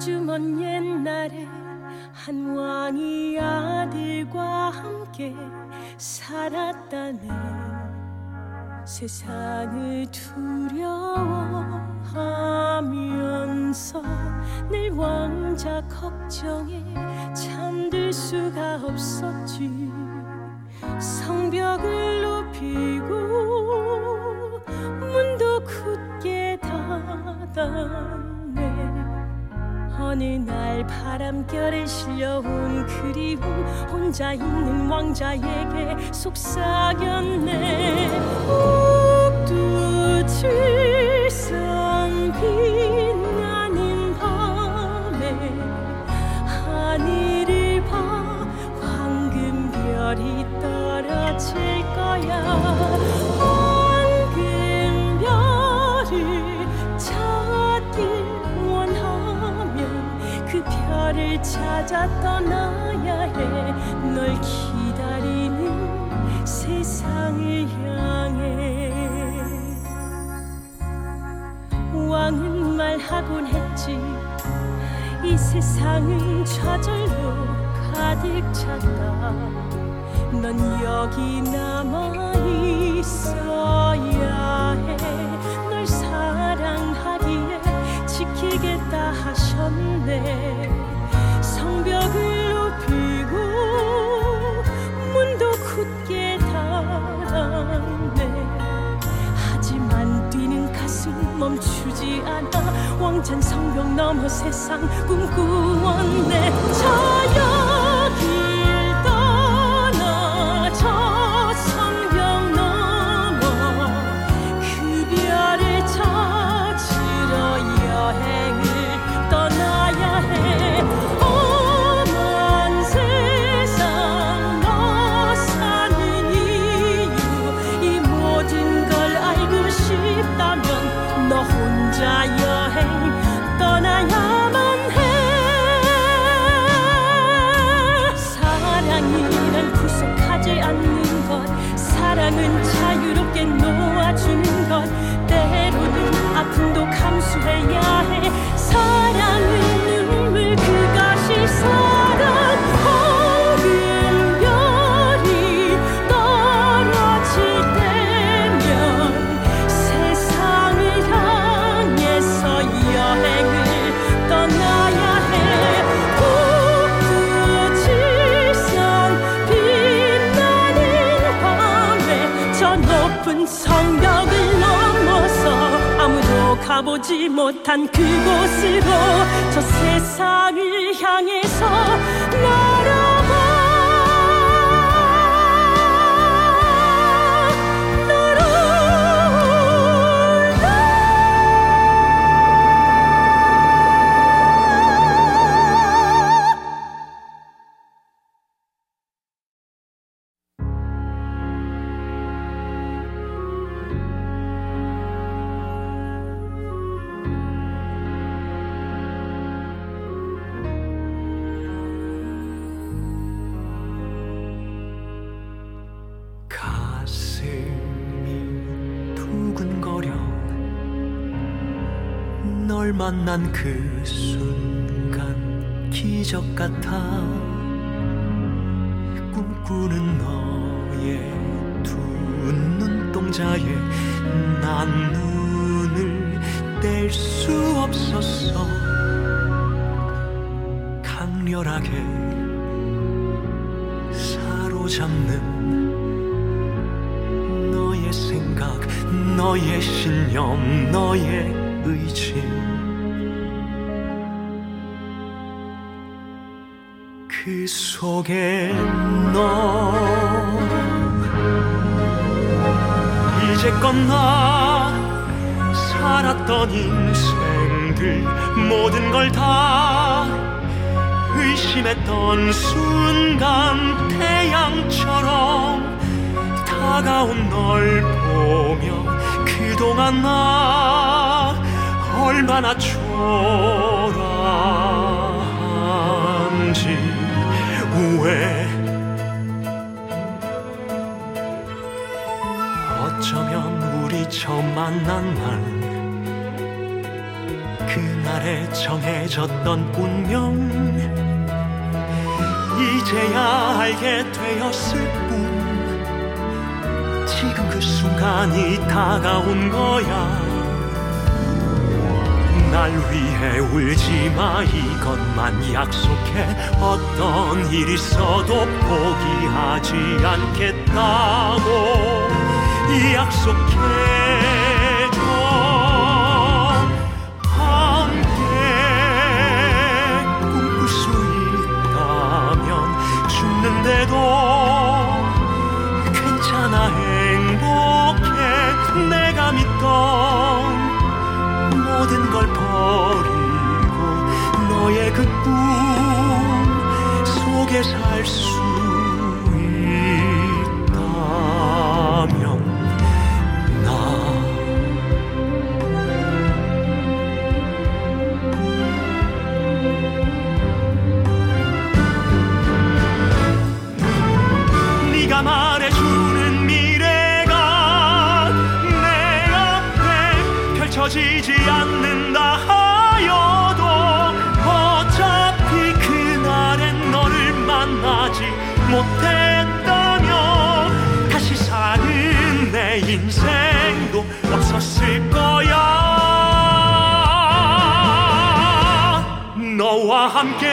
아주 먼 옛날에 한 왕이 아들과 함께 살았다네. 세상을 두려워하면서 늘 왕자 걱정에 잠들 수가 없었지. 성벽을 높이고 문도 굳게 닫았네 어느 날 바람결에 실려온 그리움 혼자 있는 왕자에게 속삭였네. 옥두칠성 빛나는 밤에 하늘을 봐 황금별이 떨어질 거야 찾아 떠나야 해 널 기다리는 세상을 향해. 왕은 말하곤 했지 이 세상은 좌절로 가득 찼다. 넌 여기 남아 있어야 해. 널 사랑하기에 지키겠다 하셨네 넘어 세상 꿈꾸었네 가보지 못한 그곳으로 저 세상을 향해서 만난 그 순간 기적 같아 꿈꾸는 너의 두 눈동자에 난 눈을 뗄 수 없었어 강렬하게 사로잡는 너의 생각, 너의 신념, 너의 의지. 속에 너. 이제껏 나 살았던 인생들 모든 걸 다 의심했던 순간 태양처럼 다가온 널 보며 그동안 나 얼마나 초라한지 왜? 어쩌면 우리 처음 만난 날 그날에 정해졌던 운명 이제야 알게 되었을 뿐. 지금 그 순간이 다가온 거야 날 위해 울지 마. 이것만 약속해. 어떤 일 있어도 포기하지 않겠다고 약속해줘. 함께 꿈꿀 수 있다면 죽는데도 모든 걸 버리고 너의 그 꿈 속에 살수 펼쳐지지 않는다 하여도 어차피 그날엔 너를 만나지 못했다면 다시 사는 내 인생도 없었을 거야. 너와 함께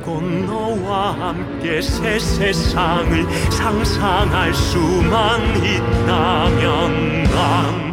잊고 너와 함께 새 세상을 상상할 수만 있다면 난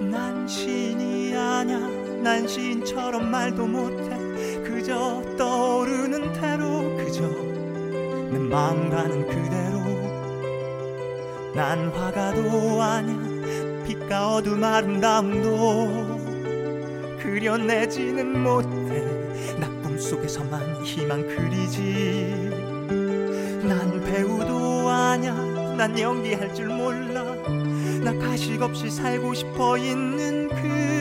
난 시인이 아냐 난 시인처럼 말도 못해. 그저 떠오르는 대로 그저 내 마음 가는 그대로. 난 화가도 아냐 빛과 어둠 아름다움도 그려내지는 못해. 나쁨 속에서만 희망 그리지. 난 배우도 아냐 난 연기할 줄 몰라 나 가식 없이 살고 싶어 있는 그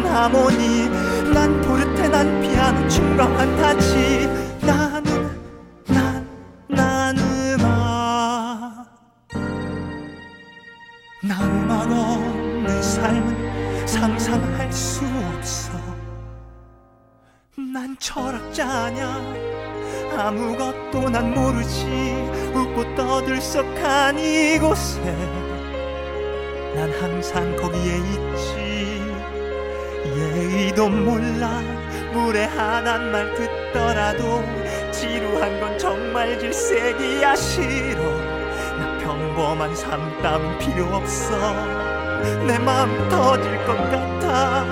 나는 하모니 난 포르테 난 피아노 춤과 환타치 나는 난, 난 음악 나 없는 삶은 상상할 수 없어. 난 철학자냐? 아무것도 난 모르지. 웃고 떠들썩한 이곳에 난 항상 거기에 있지 예의도 몰라. 무례한 말 듣더라도 지루한 건 정말 질색이야 싫어. 나 평범한 삶 따윈 필요 없어. 내 마음 터질 것 같아.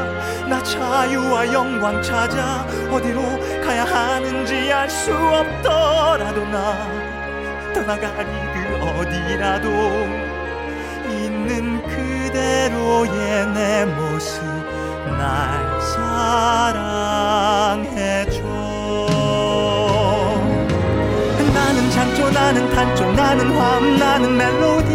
나 자유와 영광 찾아 어디로 가야 하는지 알 수 없더라도 나 떠나가리 그 어디라도 있는 그대로의 내 모습 날 사랑해줘. 나는 장조 나는 단조 나는 화음 나는 멜로디.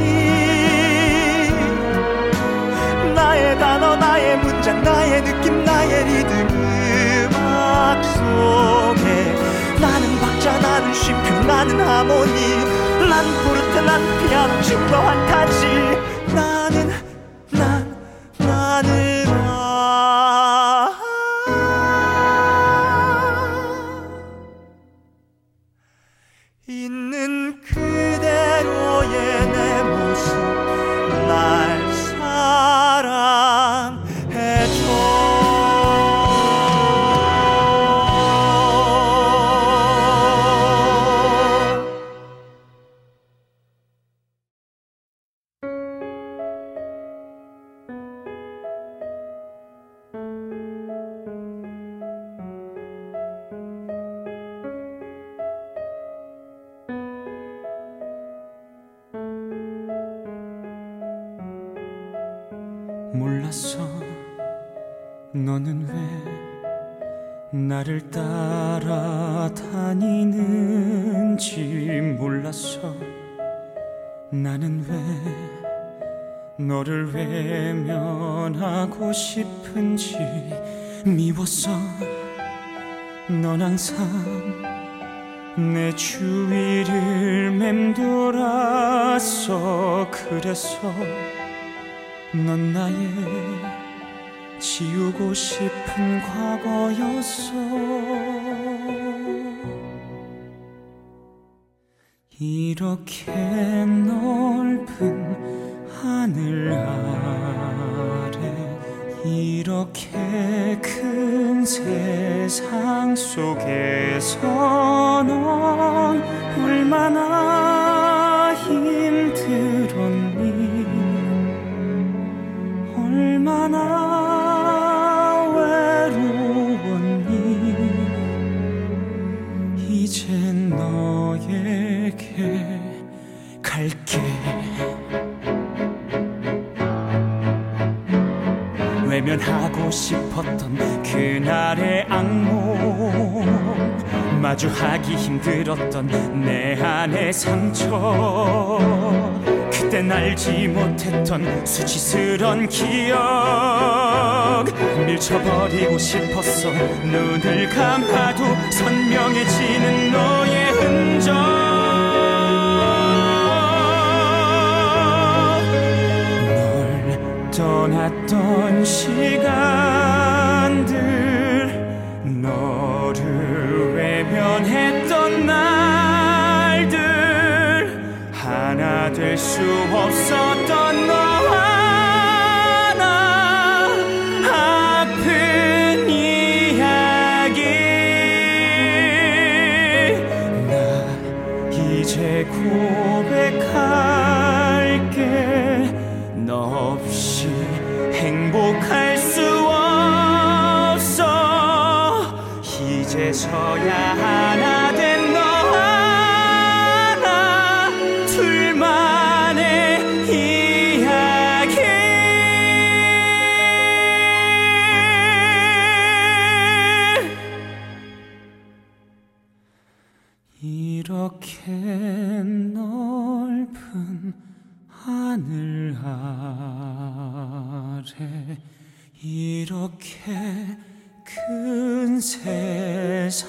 나의 단어 나의 문장 나의 느낌 나의 리듬 음악 속에 나는 박자 나는 쉼표 나는 하모니. 난 포르테 난 피아노 춤과 환타지 항상 내 주위를 맴돌았어 그래서 넌 나의 지우고 싶은 과거였어. 이렇게 넓은 하늘 아래 이렇게 큰 세상 속에서 넌 얼마나 힘들었니? 얼마나 외면하고 싶었던 그날의 악몽. 마주하기 힘들었던 내 안의 상처. 그땐 알지 못했던 수치스런 기억. 밀쳐버리고 싶었어. 눈을 감아도 선명해지는 너의 좋았던 시간들 너를 외면했던 날들 하나 될 수 없었던 너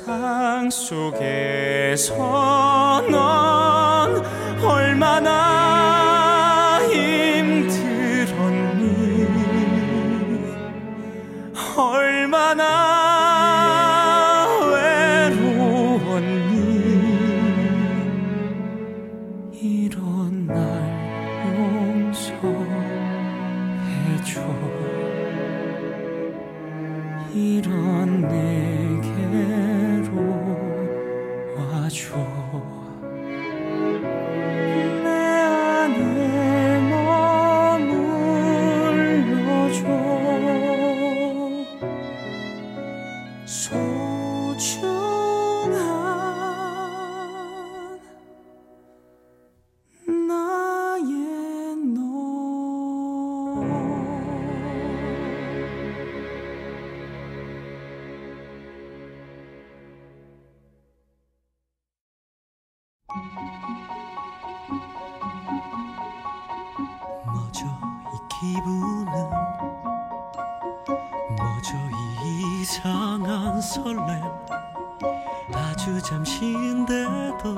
세상 속에서 넌 이 이상한 설렘. 아주 잠시인데도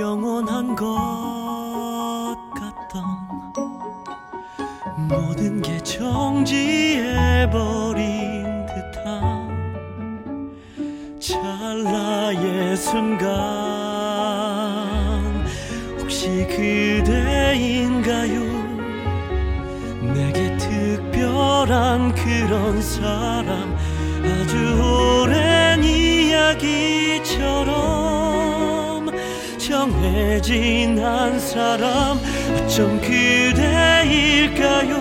영원한 것 같던 모든 게 정지해버린 듯한 찰나의 순간. 혹시 그대인가요 특별한 그런 사람. 아주 오랜 이야기처럼 정해진 한 사람. 어쩜 그대일까요?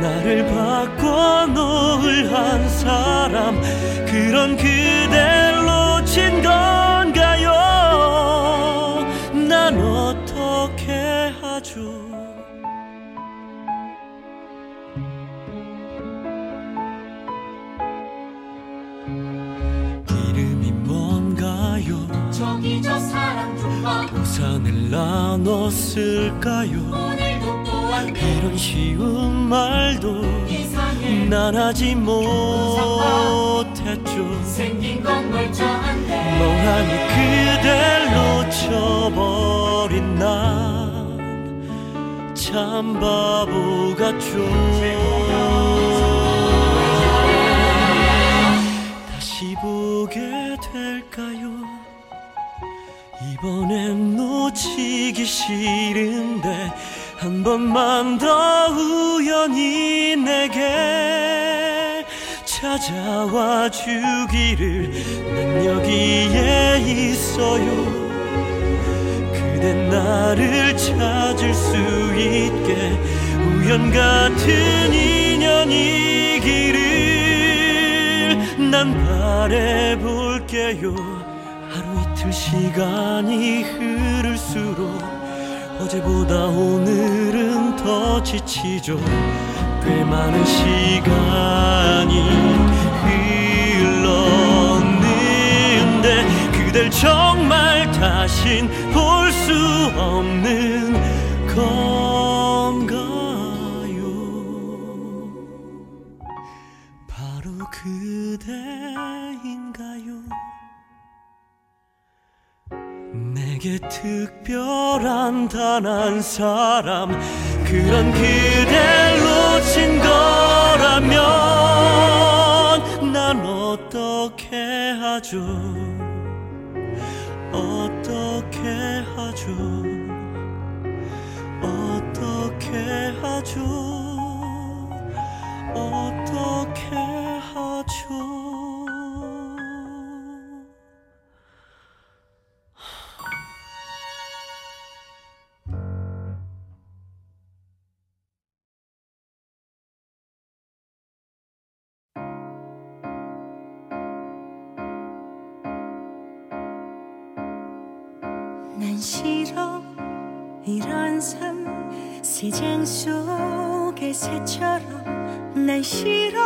나를 바꿔놓을 한 사람. 그런 놓친 건 우산을 나눴을까요? 오늘도 또 왔네 이런 쉬운 말도 난 하지 못했죠. 생긴 건 멀쩡한데 멍하니 그댈 놓쳐버린 난참 바보 같죠. 다시 보게 될까요 이번엔 놓치기 싫은데 한 번만 더 우연히 내게 찾아와 주기를 난 여기에 있어요. 그대 나를 찾을 수 있게 우연 같은 인연이기를 난 바래볼게요 이틀 시간이 흐를수록 어제보다 오늘은 더 지치죠. 꽤 많은 시간이 흘렀는데 그댈 정말 다신 볼 수 없는 건가요? 바로 그대 내게 특별한 단 한 사람 그런 그댈 놓친 거라면 난 어떻게 하죠? 어떻게 하죠? 어떻게 하죠? 어떻게 하죠? 싫어 이런 삶 시장 속의 새처럼 난 싫어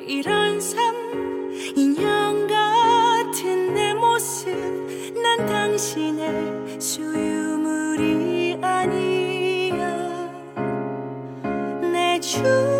이런 삶 인형 같은 내 모습 난 당신의 수유물이 아니야 내 주.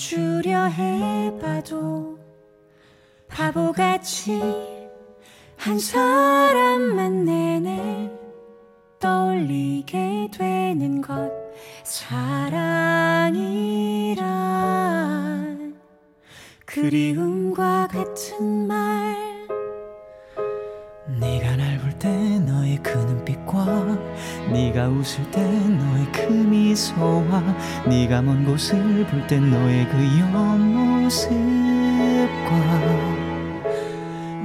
감추려 해봐도 바보같이 한 사람만 내내 떠올리게 되는 것. 사랑이란 그리움과 같은 말 너의 그 눈빛과 네가 웃을 때 너의 그 미소와 네가 먼 곳을 볼 때 너의 그 옆모습과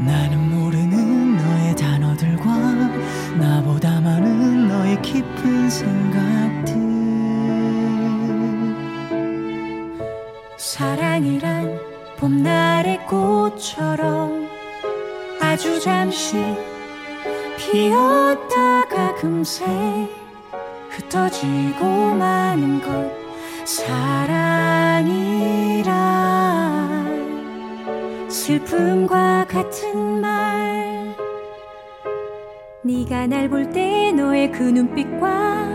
나는 모르는 너의 단어들과 나보다 많은 너의 깊은 생각들. 사랑이란 봄날의 꽃처럼 아주 잠시 피었다가 금세 흩어지고 마는 것 사랑이란 슬픔과 같은 말 네가 날 볼 때 너의 그 눈빛과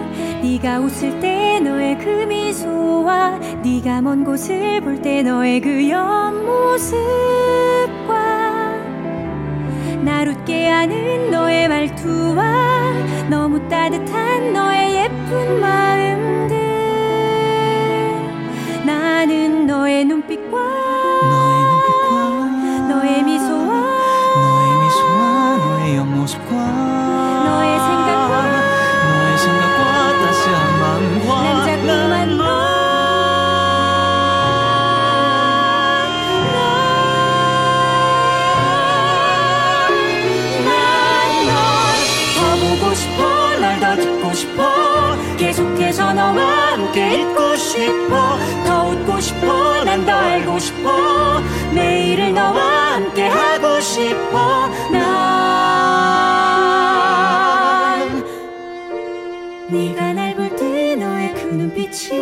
네가 웃을 때 너의 그 미소와 네가 먼 곳을 볼 때 너의 그 옆모습 과날 웃게 하는 너의 말투와 너무 따뜻한 너의 예쁜 마음들. 나는 너의 눈빛 싶어. 더 웃고 싶어. 난 더 알고 싶어. 매일을 너와 함께 하고 싶어. 난 네가 날 볼 때 너의 그 눈빛이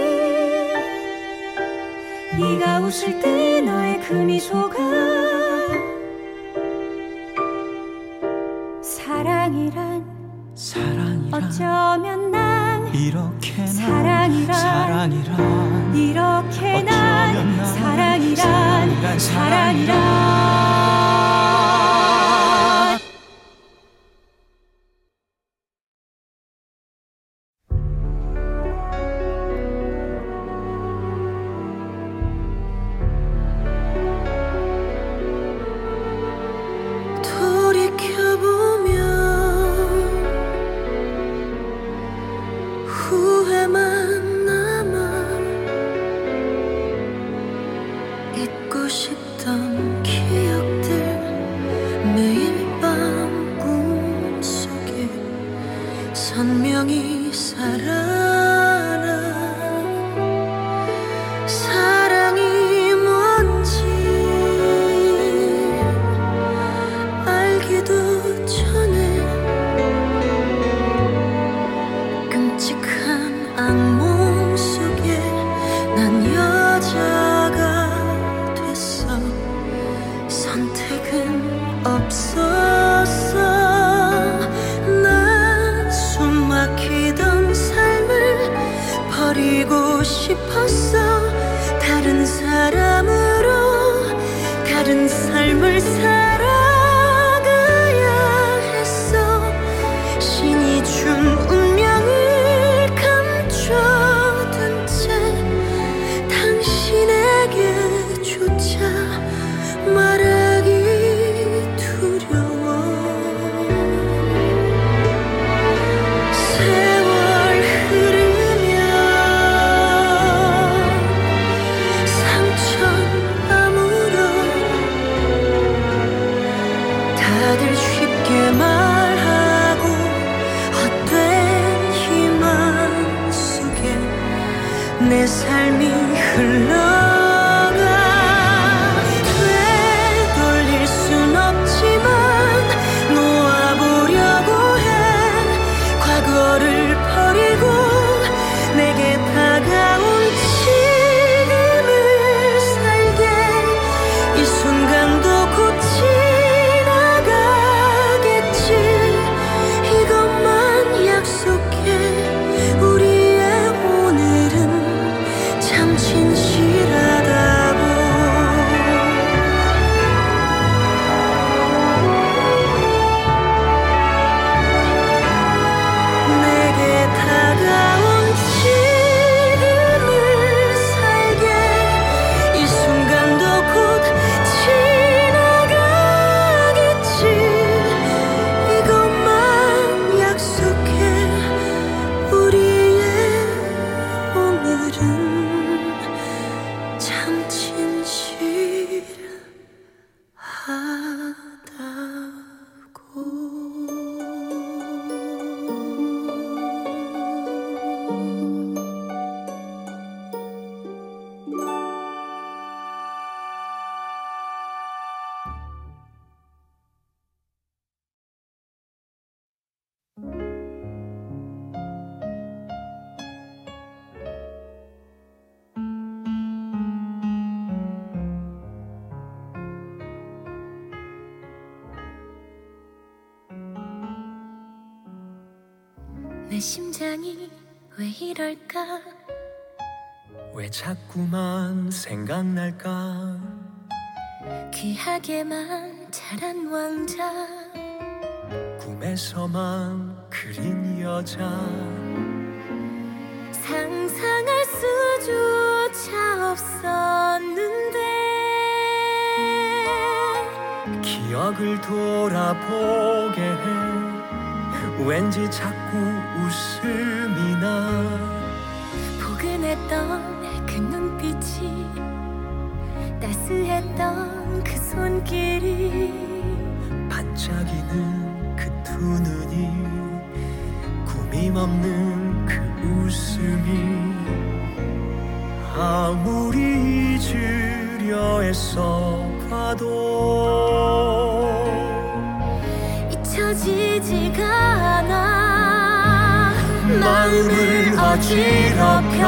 네가 웃을 때 너의 그 미소가 사랑이란 사랑이란 어쩌면 난 이렇게 난 사랑이란 사랑이란 이렇게 난 사랑이란 사랑이란 사랑이란 싶었어. 다른 사람으로 다른 삶을 살 내 심장이 왜 이럴까? 왜 자꾸만 생각날까? 귀하게만 자란 왕자. 꿈에서만 그린 여자. 상상할 수조차 없었는데. 기억을 돌아보게 해. 왠지 자꾸 포근했던 그 눈빛이 따스했던 그 손길이 반짝이는 그 두 눈이 꾸밈 없는 그 웃음이 아무리 잊으려 애써 봐도 잊혀지지가 않아. 마음을 어지럽혀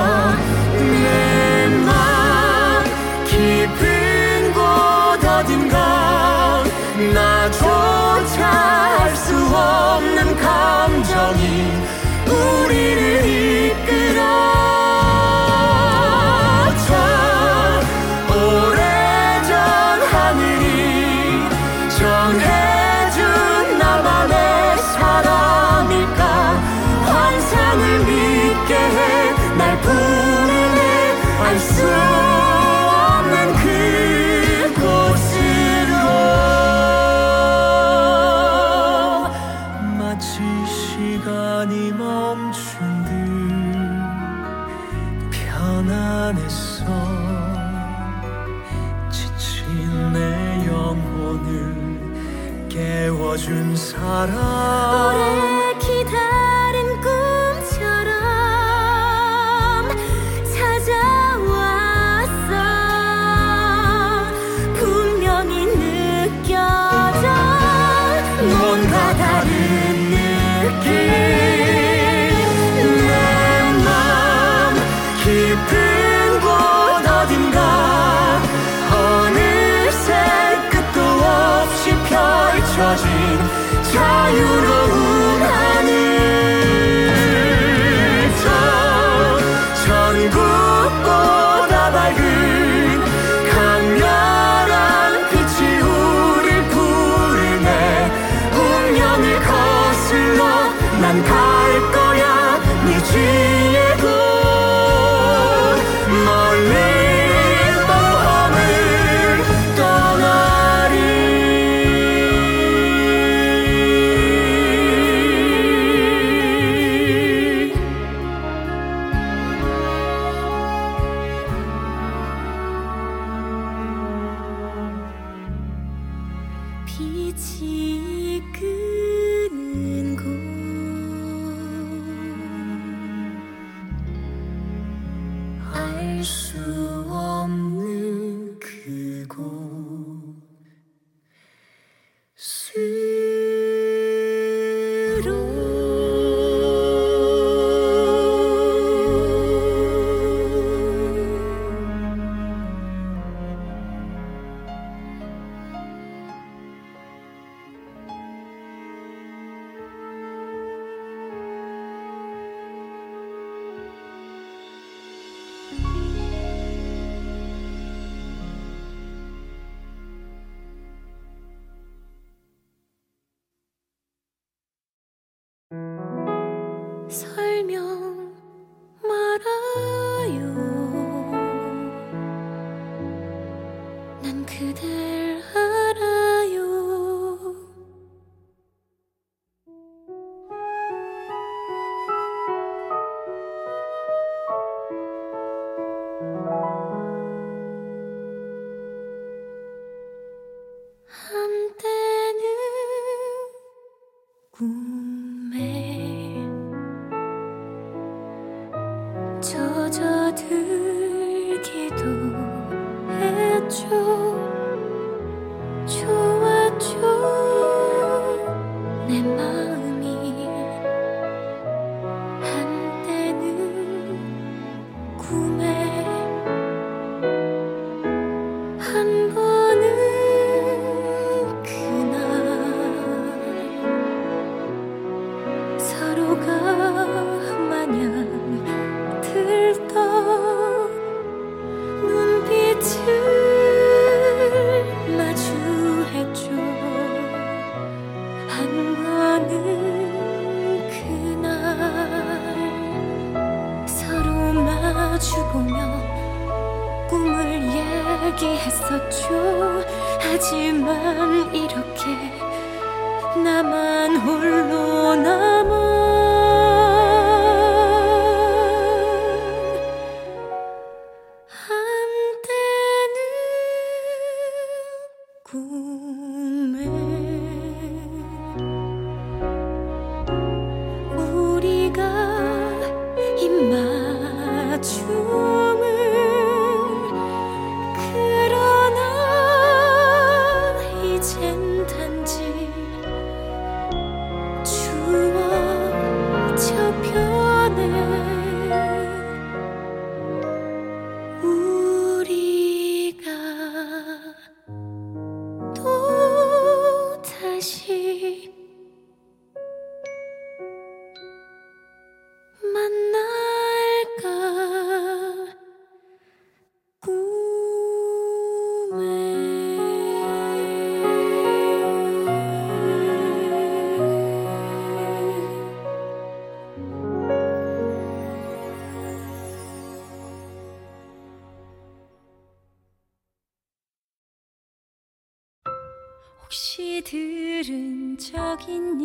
அன்பு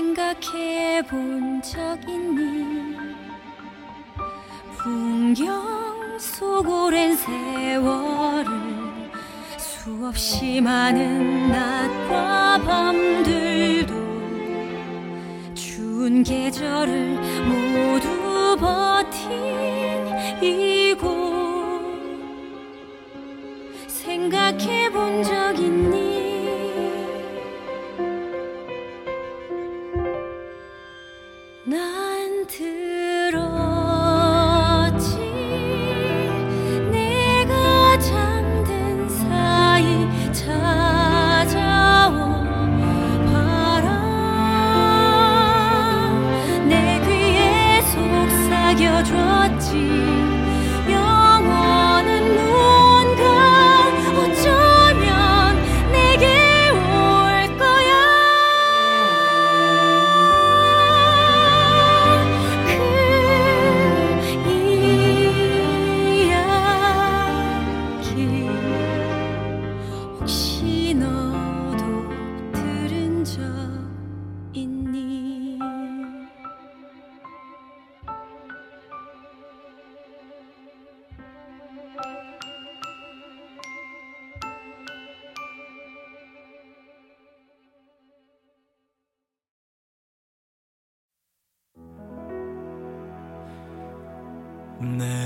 생각해 본 적 있니? 풍경 속 오랜 세월을 수없이 많은 낮과 밤들도 추운 계절을 모두 버틴 이곳. 생각해 본 적 있니 할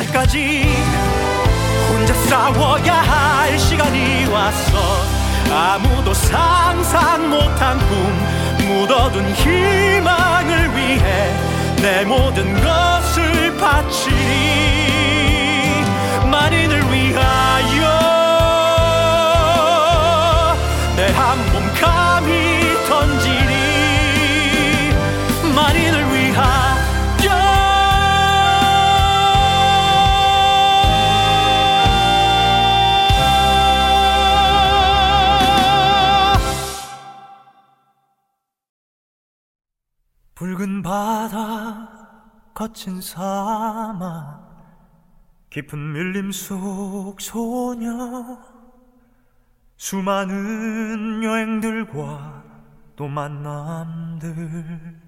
날까지 혼자 싸워야 할 시간이 왔어. 아무도 상상 못한 꿈 묻어둔 희망을 위해 내 모든 것을 바치리 거친 사막. 깊은 밀림 속 소녀. 수많은 여행들과 또 만남들.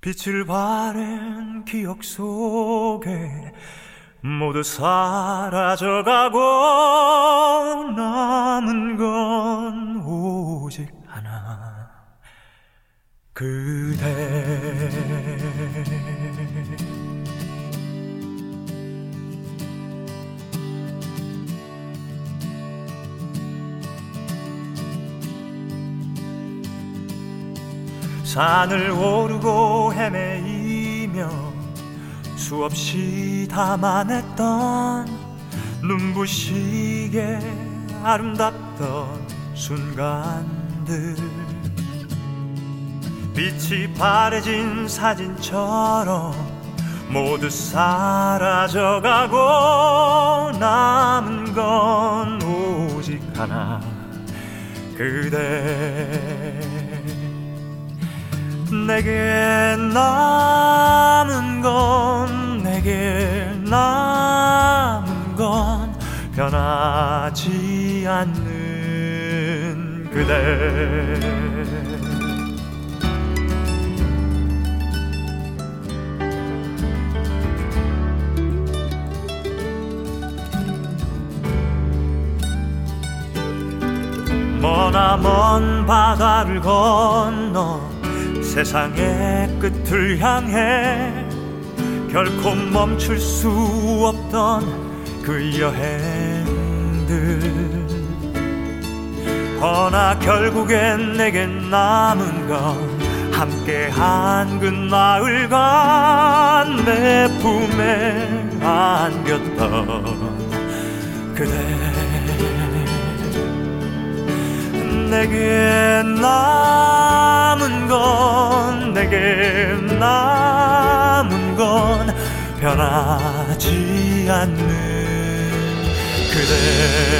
빛을 바랜 기억 속에 모두 사라져가고 남은 건 오직 그대. 산을 오르고 헤매이며 수없이 담아냈던 눈부시게 아름답던 순간들 빛이 바래진 사진처럼 모두 사라져가고 남은 건 오직 하나 그대. 내게 남은 건 내게 남은 건 변하지 않는 그대 머나 먼 바다를 건너 세상의 끝을 향해 결코 멈출 수 없던 그 여행들. 허나 결국엔 내겐 남은 건 함께한 그 나흘간 내 품에 안겼던 그대 내게 남은 건 내게 남은 건 변하지 않는 그대.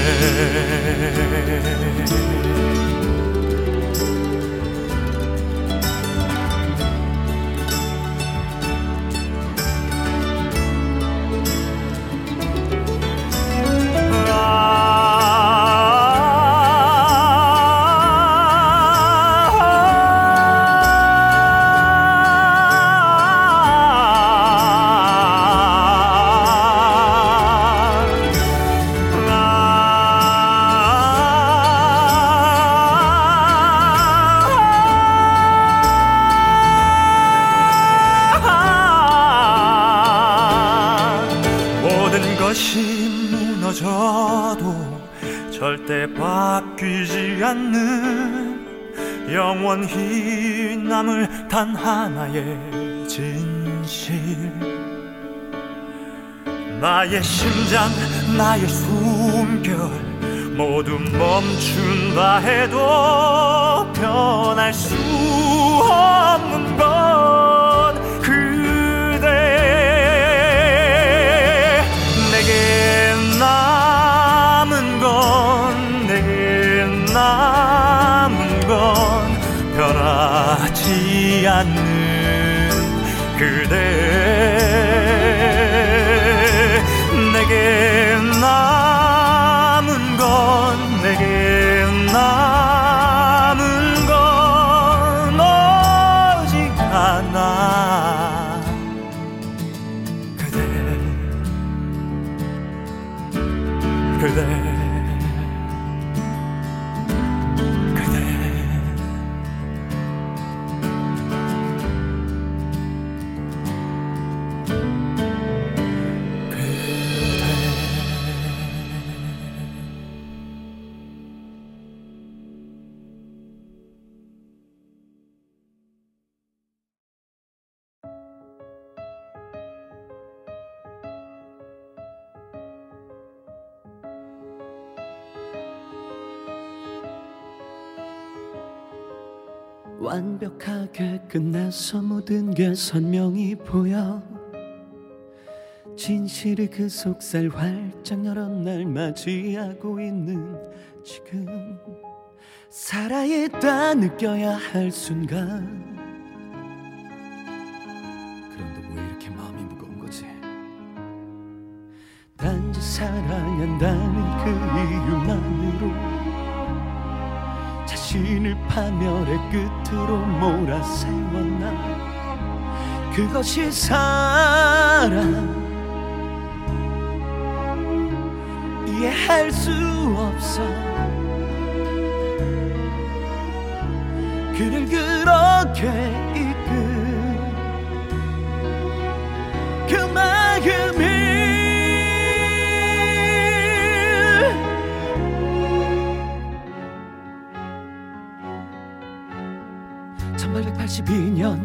모 영원히 남을 단 하나의 진실. 나의 심장 나의 숨결 모두 멈춘다 해도 변할 수 없는 건 않는 그대 내게 완벽하게 끝나서 모든 게 선명히 보여. 진실의 그 속살 활짝 열어 날 맞이하고 있는 지금. 살아있다 느껴야 할 순간 파멸의 끝으로 몰아세웠나? 그것이 사랑. 이해할 수 없어. 그를 그렇게 이끈 그마 1882년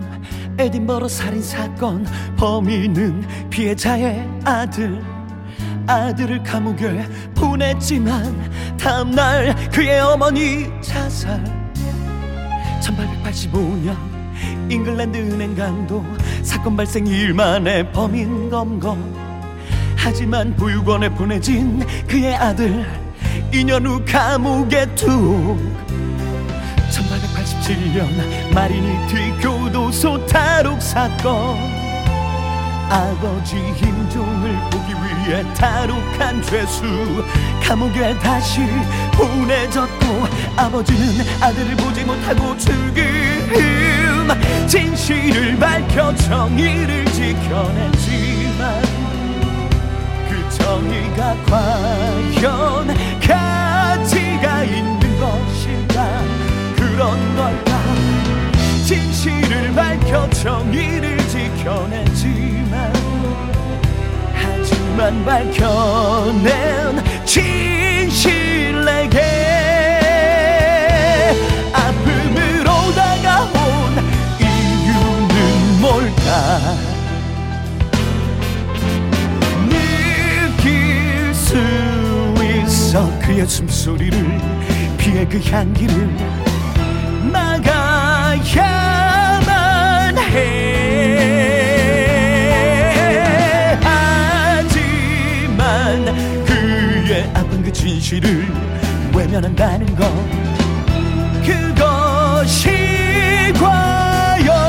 에딘버러 살인 사건 범인은 피해자의 아들. 아들을 감옥에 보냈지만 다음날 그의 어머니 자살. 1885년 잉글랜드 은행 강도 사건 발생 2일 만에 범인 검거. 하지만 보육원에 보내진 그의 아들 2년 후 감옥에 툭 1887년 마리니티 교도소 탈옥 사건. 아버지 힘종을 보기 위해 탈옥한 죄수. 감옥에 다시 보내졌고 아버지는 아들을 보지 못하고 죽음. 진실을 밝혀 정의를 지켜냈지만 그 정의가 과연 가치가 있는 것일까 그런 걸까? 진실을 밝혀 정의를 지켜냈지만 하지만 밝혀낸 진실 내게 아픔으로 다가온 이유는 뭘까? 느낄 수 있어 그의 숨소리를 피해 그 향기를 나가야만 해. 하지만 그의 아픈 그 진실을 외면한다는 것 그것이 과연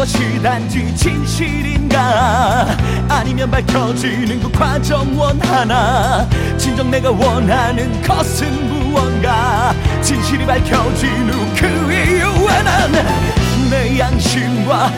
것이 단지 진실인가? 아니면 밝혀지는 그 과정 원 하나? 진정 내가 원하는 것은 무언가? 진실이 밝혀진 후 그 이후에 난내 양심과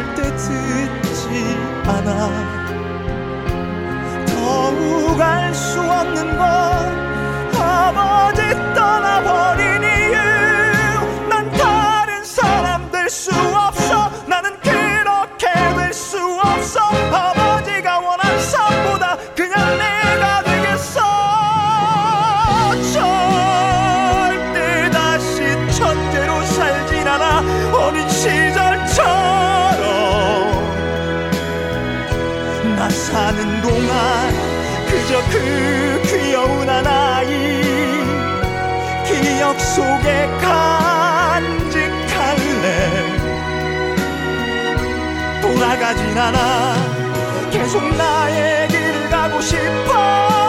절대 듣지 않아. 더욱 알 수 없는 건 아버지 떠나버린 이유. 난 다른 사람 될 수 가나 계속 나의 길을 가고 싶어.